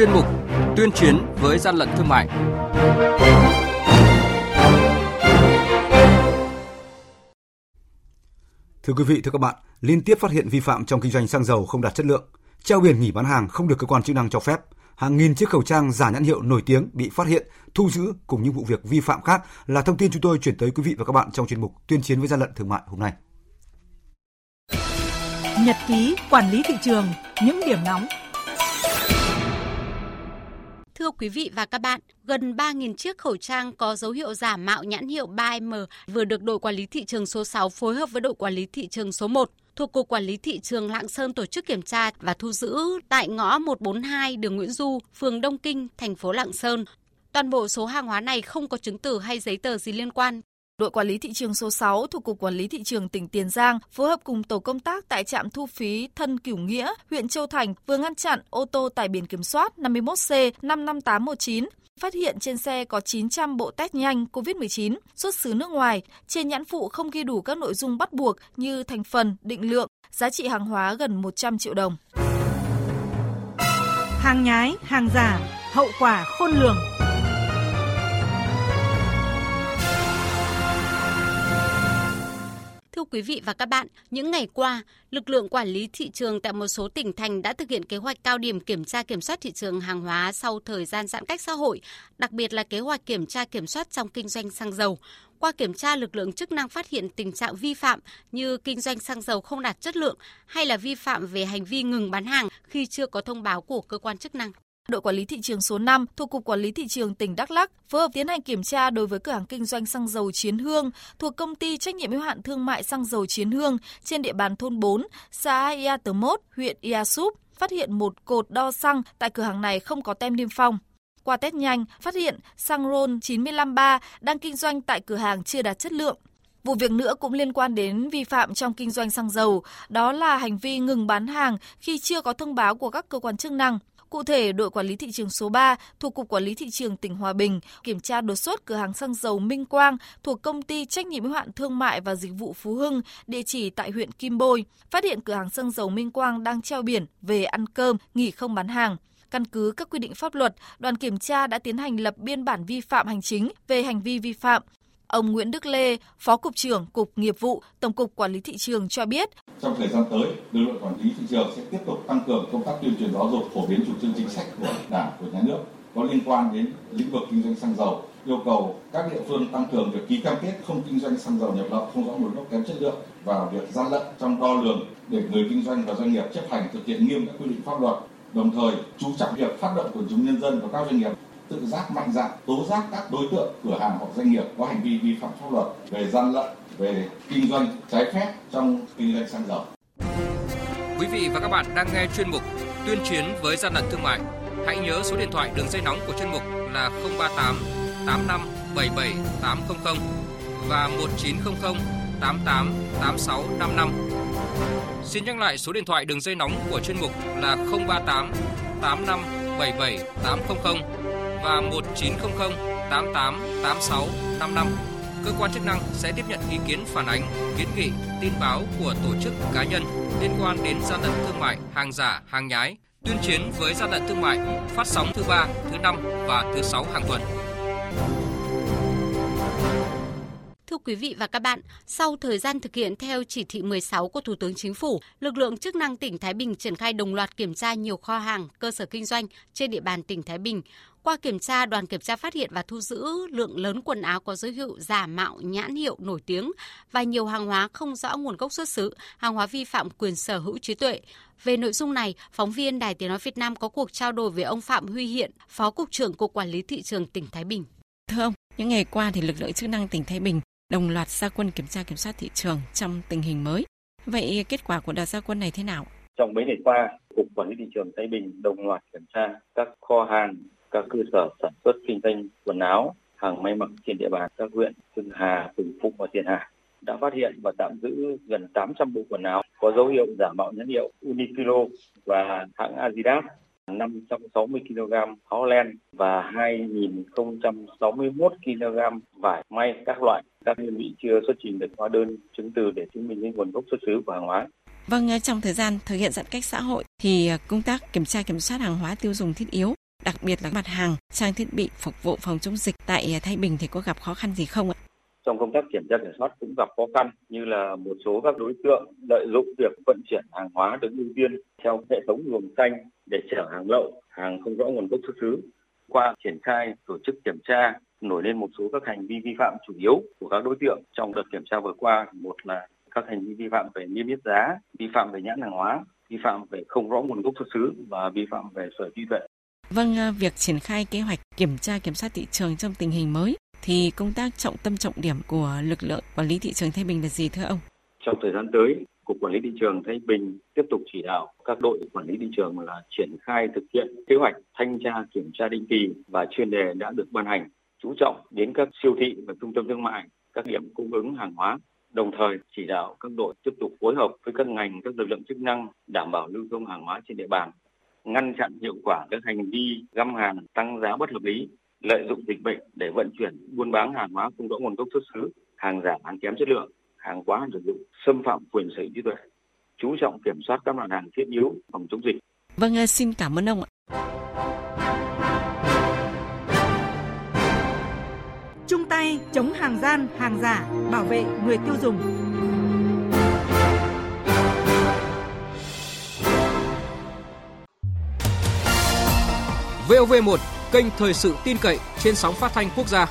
chuyên mục Tuyên chiến với gian lận thương mại. Thưa quý vị, thưa các bạn, liên tiếp phát hiện vi phạm trong kinh doanh xăng dầu không đạt chất lượng, treo biển nghỉ bán hàng không được cơ quan chức năng cho phép, hàng nghìn chiếc khẩu trang giả nhãn hiệu nổi tiếng bị phát hiện, thu giữ cùng những vụ việc vi phạm khác là thông tin chúng tôi chuyển tới quý vị và các bạn trong chuyên mục Tuyên chiến với gian lận thương mại hôm nay. Nhật ký quản lý thị trường, những điểm nóng Thưa quý vị và các bạn, gần 3.000 chiếc khẩu trang có dấu hiệu giả mạo nhãn hiệu 3M vừa được đội quản lý thị trường số 6 phối hợp với đội quản lý thị trường số 1 thuộc Cục Quản lý Thị trường Lạng Sơn tổ chức kiểm tra và thu giữ tại ngõ 142 đường Nguyễn Du, phường Đông Kinh, thành phố Lạng Sơn. Toàn bộ số hàng hóa này không có chứng từ hay giấy tờ gì liên quan. Đội quản lý thị trường số 6 thuộc Cục Quản lý Thị trường tỉnh Tiền Giang phối hợp cùng tổ công tác tại trạm thu phí Thân Cửu Nghĩa, huyện Châu Thành vừa ngăn chặn ô tô tải biển kiểm soát 51C 55819 phát hiện trên xe có 900 bộ test nhanh COVID-19 xuất xứ nước ngoài. Trên nhãn phụ không ghi đủ các nội dung bắt buộc như thành phần, định lượng, giá trị hàng hóa gần 100 triệu đồng. Hàng nhái, hàng giả, hậu quả khôn lường. Thưa quý vị và các bạn, những ngày qua, lực lượng quản lý thị trường tại một số tỉnh thành đã thực hiện kế hoạch cao điểm kiểm tra kiểm soát thị trường hàng hóa sau thời gian giãn cách xã hội, đặc biệt là kế hoạch kiểm tra kiểm soát trong kinh doanh xăng dầu. Qua kiểm tra, lực lượng chức năng phát hiện tình trạng vi phạm như kinh doanh xăng dầu không đạt chất lượng hay là vi phạm về hành vi ngừng bán hàng khi chưa có thông báo của cơ quan chức năng đội quản lý thị trường số 5 thuộc Cục Quản lý Thị trường tỉnh Đắk Lắc phối hợp tiến hành kiểm tra đối với cửa hàng kinh doanh xăng dầu Chiến Hương thuộc công ty trách nhiệm hữu hạn thương mại xăng dầu Chiến Hương trên địa bàn thôn 4, xã Ia Tờ Mốt, huyện Ia Súp, phát hiện một cột đo xăng tại cửa hàng này không có tem niêm phong. Qua test nhanh, phát hiện xăng RON 953 đang kinh doanh tại cửa hàng chưa đạt chất lượng. Vụ việc nữa cũng liên quan đến vi phạm trong kinh doanh xăng dầu, đó là hành vi ngừng bán hàng khi chưa có thông báo của các cơ quan chức năng. Cụ thể, đội quản lý thị trường số 3 thuộc Cục Quản lý Thị trường tỉnh Hòa Bình kiểm tra đột xuất cửa hàng xăng dầu Minh Quang thuộc công ty trách nhiệm hữu hạn thương mại và dịch vụ Phú Hưng, địa chỉ tại huyện Kim Bôi, phát hiện cửa hàng xăng dầu Minh Quang đang treo biển về ăn cơm, nghỉ không bán hàng. Căn cứ các quy định pháp luật, đoàn kiểm tra đã tiến hành lập biên bản vi phạm hành chính về hành vi vi phạm, Ông Nguyễn Đức Lê, Phó Cục trưởng Cục Nghiệp vụ, Tổng cục Quản lý Thị trường cho biết. Trong thời gian tới, lực lượng quản lý thị trường sẽ tiếp tục tăng cường công tác tuyên truyền giáo dục phổ biến chủ trương chính sách của Đảng, của Nhà nước có liên quan đến lĩnh vực kinh doanh xăng dầu yêu cầu các địa phương tăng cường việc ký cam kết không kinh doanh xăng dầu nhập lậu không rõ nguồn gốc kém chất lượng và việc gian lận trong đo lường để người kinh doanh và doanh nghiệp chấp hành thực hiện nghiêm các quy định pháp luật đồng thời chú trọng việc phát động quần chúng nhân dân và các doanh nghiệp tự giác mạnh dạn, tố giác các đối tượng, cửa hàng hoặc doanh nghiệp có hành vi vi phạm pháp luật về gian lận, về kinh doanh trái phép trong kinh doanh xăng dầu. Quý vị và các bạn đang nghe chuyên mục Tuyên chiến với gian lận thương mại. Hãy nhớ số điện thoại đường dây nóng của chuyên mục là 038 85 77 800 và 1900 88 86 55. Xin nhắc lại số điện thoại đường dây nóng của chuyên mục là 038 85 77 800 và 1900 88 86 55. Cơ quan chức năng sẽ tiếp nhận ý kiến phản ánh, kiến nghị, tin báo của tổ chức cá nhân liên quan đến gian lận thương mại, hàng giả, hàng nhái, tuyên chiến với gian lận thương mại, phát sóng thứ ba, thứ năm và thứ sáu hàng tuần. Thưa quý vị và các bạn, sau thời gian thực hiện theo chỉ thị 16 của Thủ tướng Chính phủ, lực lượng chức năng tỉnh Thái Bình triển khai đồng loạt kiểm tra nhiều kho hàng, cơ sở kinh doanh trên địa bàn tỉnh Thái Bình. Qua kiểm tra, đoàn kiểm tra phát hiện và thu giữ lượng lớn quần áo có dấu hiệu giả mạo nhãn hiệu nổi tiếng và nhiều hàng hóa không rõ nguồn gốc xuất xứ, hàng hóa vi phạm quyền sở hữu trí tuệ. Về nội dung này, phóng viên Đài Tiếng Nói Việt Nam có cuộc trao đổi với ông Phạm Huy Hiện, Phó Cục trưởng Cục Quản lý Thị trường tỉnh Thái Bình. Thưa ông, những ngày qua thì lực lượng chức năng tỉnh Thái Bình đồng loạt gia quân kiểm tra kiểm soát thị trường trong tình hình mới. Vậy kết quả của đợt gia quân này thế nào? Trong mấy ngày qua, Cục Quản lý Thị trường Thái Bình đồng loạt kiểm tra các kho hàng, các cơ sở sản xuất kinh doanh quần áo, hàng may mặc trên địa bàn các huyện Hưng Hà, Quỳnh Phụ và Tiền Hà đã phát hiện và tạm giữ gần 800 bộ quần áo có dấu hiệu giả mạo nhãn hiệu Uniqlo và hãng Adidas 560 kg áo len và 2.061 kg vải may các loại. Các đơn vị chưa xuất trình được hóa đơn chứng từ để chứng minh nguồn gốc xuất xứ của hàng hóa. Vâng, ờ, trong thời gian thực hiện giãn cách xã hội thì ờ, công tác kiểm tra kiểm soát hàng hóa tiêu dùng thiết yếu đặc biệt là mặt hàng, trang thiết bị phục vụ phòng chống dịch tại ờ, Thái Bình thì có gặp khó khăn gì không ạ? Trong công tác kiểm tra kiểm soát cũng gặp khó khăn như là một số các đối tượng lợi dụng việc vận chuyển hàng hóa được ưu tiên theo hệ thống luồng xanh để chở hàng lậu, hàng không rõ nguồn gốc xuất xứ. Qua triển khai tổ chức kiểm tra nổi lên một số các hành vi vi phạm chủ yếu của các đối tượng trong đợt kiểm tra vừa qua. Một là các hành vi vi phạm về niêm yết giá, vi phạm về nhãn hàng hóa, vi phạm về không rõ nguồn gốc xuất xứ và vi phạm về sở hữu tuệ. Vâng, à, việc triển khai kế hoạch kiểm tra kiểm soát thị trường trong tình hình mới thì công tác trọng tâm trọng điểm của lực lượng quản lý thị trường Thái Bình là gì thưa ông? Trong thời gian tới, Cục Quản lý Thị trường Thái Bình tiếp tục chỉ đạo các đội quản lý thị trường là triển khai thực hiện kế hoạch thanh tra kiểm tra định kỳ và chuyên đề đã được ban hành, chú trọng đến các siêu thị và trung tâm thương mại, các điểm cung ứng hàng hóa, đồng thời chỉ đạo các đội tiếp tục phối hợp với các ngành, các lực lượng chức năng đảm bảo lưu thông hàng hóa trên địa bàn, ngăn chặn hiệu quả các hành vi găm hàng tăng giá bất hợp lý, lợi dụng dịch bệnh để vận chuyển buôn bán hàng hóa không rõ nguồn gốc xuất xứ, hàng giả, hàng kém chất lượng, hàng quá hạn sử dụng, xâm phạm quyền sở hữu trí tuệ. Chú trọng kiểm soát các mặt hàng thiết yếu phòng chống dịch. Vâng, à, xin cảm ơn ông ạ. Chung tay chống hàng gian, hàng giả, bảo vệ người tiêu dùng. VOV1 kênh thời sự tin cậy trên sóng phát thanh quốc gia.